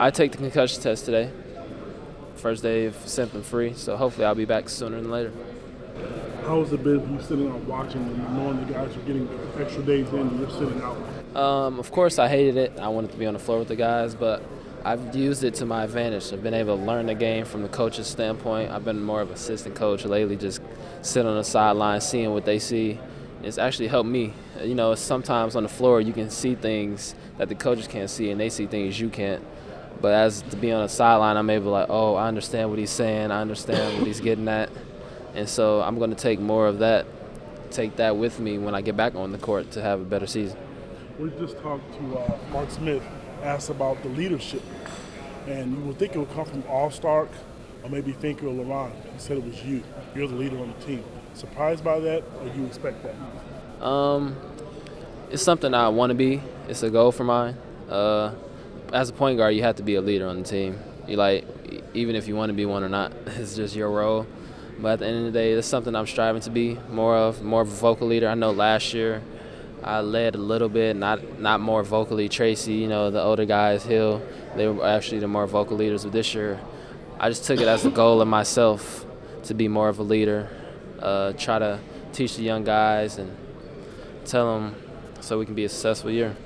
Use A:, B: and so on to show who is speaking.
A: I take the concussion test today. First day of symptom free, so hopefully I'll be back sooner than later.
B: How has it been you sitting out watching and knowing the guys are getting extra days in and you're sitting out?
A: Um, of course, I hated it. I wanted to be on the floor with the guys, but I've used it to my advantage. I've been able to learn the game from the coach's standpoint. I've been more of an assistant coach lately, just sit on the sideline, seeing what they see. It's actually helped me. You know, sometimes on the floor you can see things that the coaches can't see, and they see things you can't. But as to be on the sideline, I'm able to like, oh, I understand what he's saying. I understand what he's getting at, and so I'm going to take more of that, take that with me when I get back on the court to have a better season.
B: We just talked to uh, Mark Smith, asked about the leadership, and you would think it would come from Alstork or maybe Finke or Leron. He said it was you. You're the leader on the team. Surprised by that, or do you expect that?
A: Um, it's something I want to be. It's a goal for mine. Uh, as a point guard, you have to be a leader on the team. You like, even if you want to be one or not, it's just your role. But at the end of the day, it's something I'm striving to be more of, more of a vocal leader. I know last year I led a little bit, not not more vocally. Tracy, you know, the older guys, Hill, they were actually the more vocal leaders. But this year, I just took it as a goal of myself to be more of a leader, uh, try to teach the young guys and tell them so we can be a successful year.